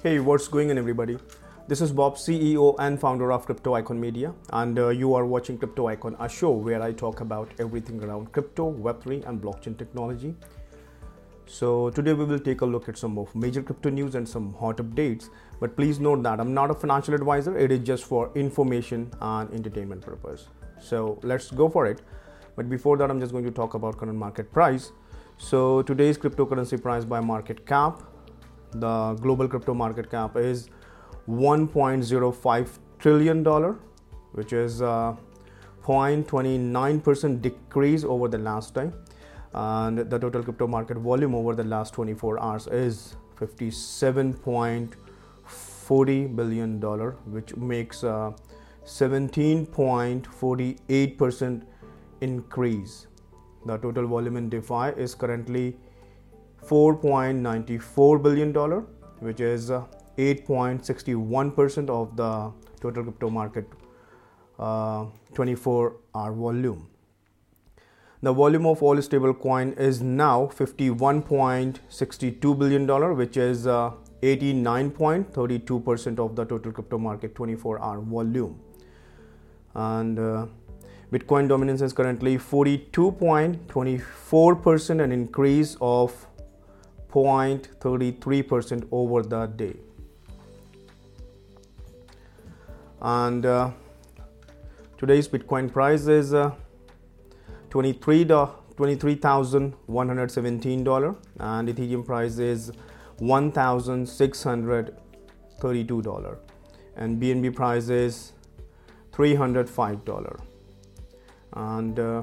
Hey, what's going on, everybody? This is Bob, CEO and founder of Crypto Ikon Media, and uh, you are watching Crypto Ikon, a show where I talk about everything around crypto, Web3, and blockchain technology. So, today we will take a look at some of major crypto news and some hot updates. But please note that I'm not a financial advisor, it is just for information and entertainment purpose. So, let's go for it. But before that, I'm just going to talk about current market price. So, today's cryptocurrency price by market cap the global crypto market cap is 1.05 trillion dollar which is a 0.29% decrease over the last time. And the total crypto market volume over the last 24 hours is 57.40 billion dollar which makes a 17.48% increase. The total volume in defi is currently 4.94 billion dollar which is 8.61% of the total crypto market uh, 24 hour volume. The volume of all stable coin is now 51.62 billion dollar which is 89.32% uh, of the total crypto market 24 hour volume. And uh, bitcoin dominance is currently 42.24% an increase of 0.33% over the day. And uh, today's Bitcoin price is uh, 23 $23,117 and Ethereum price is $1,632 and BNB price is $305 and uh,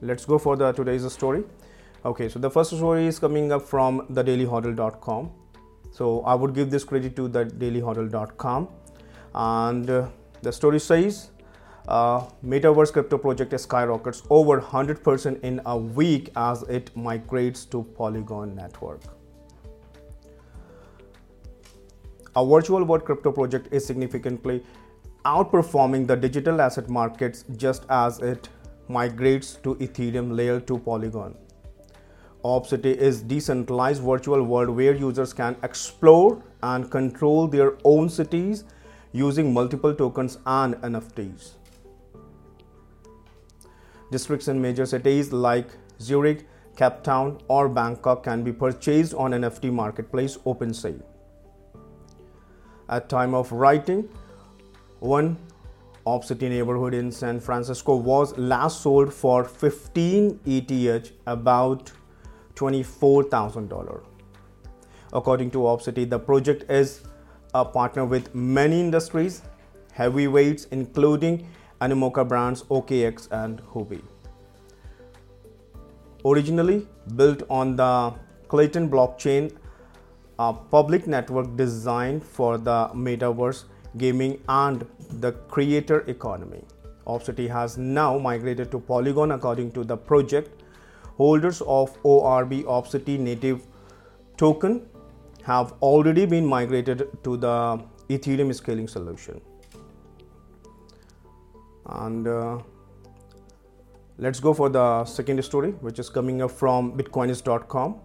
let's go for the today's story Okay, so the first story is coming up from thedailyhodl.com. So I would give this credit to the dailyhodl.com. And uh, the story says uh, Metaverse crypto project skyrockets over 100% in a week as it migrates to Polygon network. A virtual world crypto project is significantly outperforming the digital asset markets just as it migrates to Ethereum layer 2 Polygon. City is decentralized virtual world where users can explore and control their own cities using multiple tokens and NFTs. Districts in major cities like Zurich, Cape Town, or Bangkok can be purchased on NFT marketplace OpenSea. At time of writing, one City neighborhood in San Francisco was last sold for 15 ETH about $24,000. According to OrbCity, the project is a partner with many industries, heavyweights including Animoca brands OKX and Huobi. Originally built on the Klaytn blockchain, a public network designed for the metaverse, gaming, and the creator economy. OrbCity has now migrated to Polygon according to the project holders of ORB OrbCity native token have already been migrated to the Ethereum scaling solution. And uh, let's go for the second story, which is coming up from bitcoinist.com.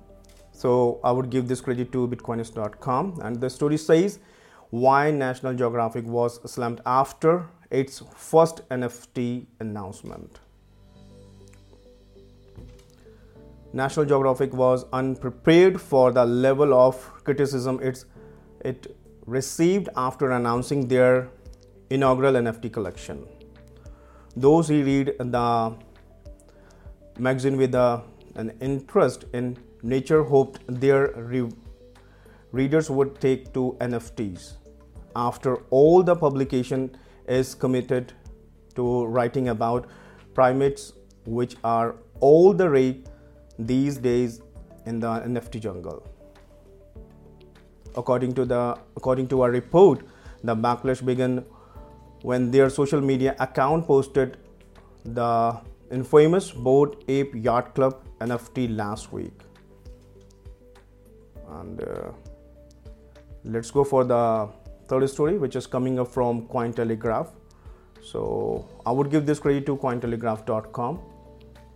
So I would give this credit to bitcoinist.com. And the story says why National Geographic was slammed after its first NFT announcement. National Geographic was unprepared for the level of criticism it's, it received after announcing their inaugural NFT collection. Those who read the magazine with a, an interest in nature hoped their re- readers would take to NFTs. After all, the publication is committed to writing about primates, which are all the rage these days in the NFT jungle. According to the according to a report, the backlash began when their social media account posted the infamous Bored Ape Yacht Club NFT last week. And uh, let's go for the third story, which is coming up from Cointelegraph. So I would give this credit to Cointelegraph.com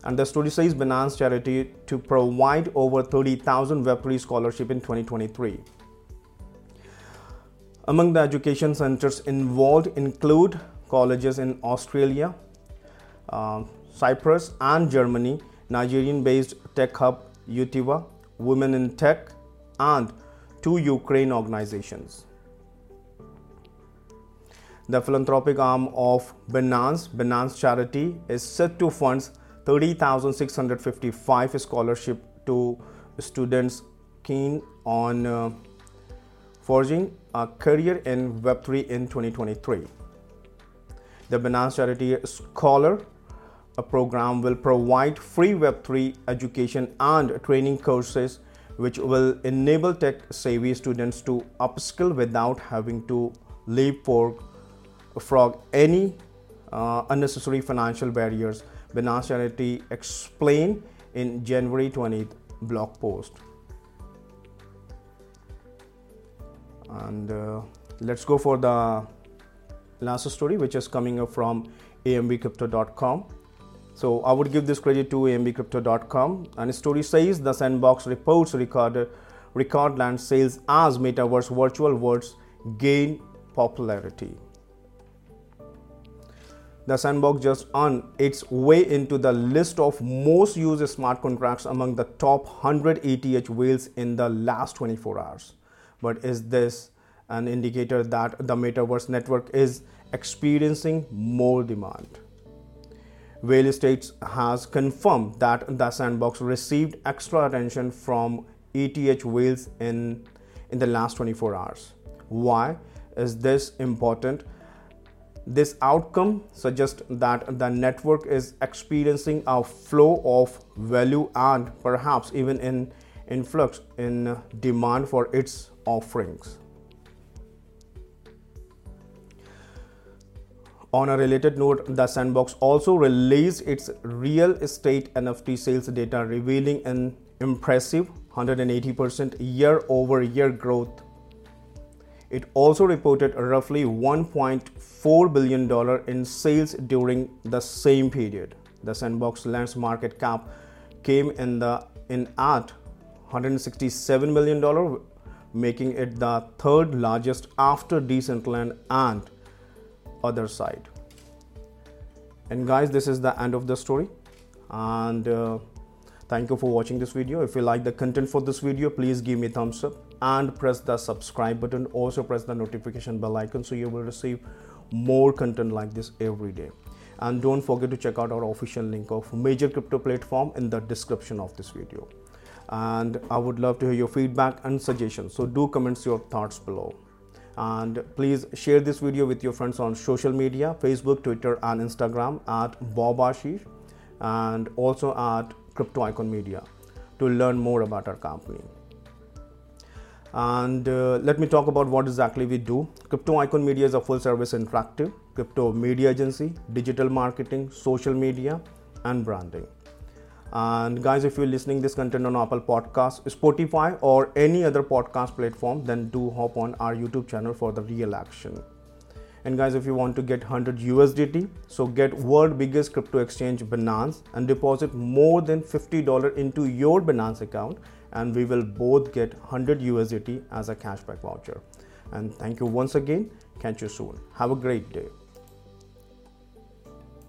and the story says Binance charity to provide over 30,000 Web3 scholarship in 2023. Among the education centers involved include colleges in Australia, uh, Cyprus, and Germany, Nigerian based tech hub Utiva, Women in Tech, and two Ukraine organizations. The philanthropic arm of Binance, Binance Charity, is set to fund 30,655 scholarship to students keen on uh, forging a career in Web3 in 2023. The Binance Charity Scholar program will provide free Web3 education and training courses which will enable tech savvy students to upskill without having to leap for frog any uh, unnecessary financial barriers. Binance Charity explained in January 20th blog post. and uh, let's go for the last story which is coming up from ambcrypto.com so i would give this credit to ambcrypto.com and the story says the sandbox reports record record land sales as metaverse virtual worlds gain popularity the sandbox just on its way into the list of most used smart contracts among the top 100 ETH whales in the last 24 hours but is this an indicator that the metaverse network is experiencing more demand? WhaleStats has confirmed that the sandbox received extra attention from ETH whales in, in the last 24 hours. Why is this important? This outcome suggests that the network is experiencing a flow of value and perhaps even an influx in demand for its offerings. On a related note, the Sandbox also released its real estate NFT sales data, revealing an impressive 180% year over year growth. It also reported roughly $1.4 billion in sales during the same period. The Sandbox Land's market cap came in, the, in at $167 million making it the third largest after Decentraland and Otherside. And guys, this is the end of the story. And uh, thank you for watching this video. If you like the content for this video, please give me a thumbs up and press the subscribe button. Also press the notification bell icon so you will receive more content like this every day. And don't forget to check out our official link of major crypto platform in the description of this video and I would love to hear your feedback and suggestions. So do comments your thoughts below. And please share this video with your friends on social media, Facebook, Twitter, and Instagram at Bob Ashish and also at Crypto Ikon Media to learn more about our company. And uh, let me talk about what exactly we do. Crypto Ikon Media is a full service interactive crypto media agency, digital marketing, social media, and branding. And guys, if you're listening this content on Apple Podcasts, Spotify, or any other podcast platform, then do hop on our YouTube channel for the real action. And guys, if you want to get 100 USDT, so get world biggest crypto exchange Binance and deposit more than $50 into your Binance account, and we will both get 100 USDT as a cashback voucher. And thank you once again. Catch you soon. Have a great day.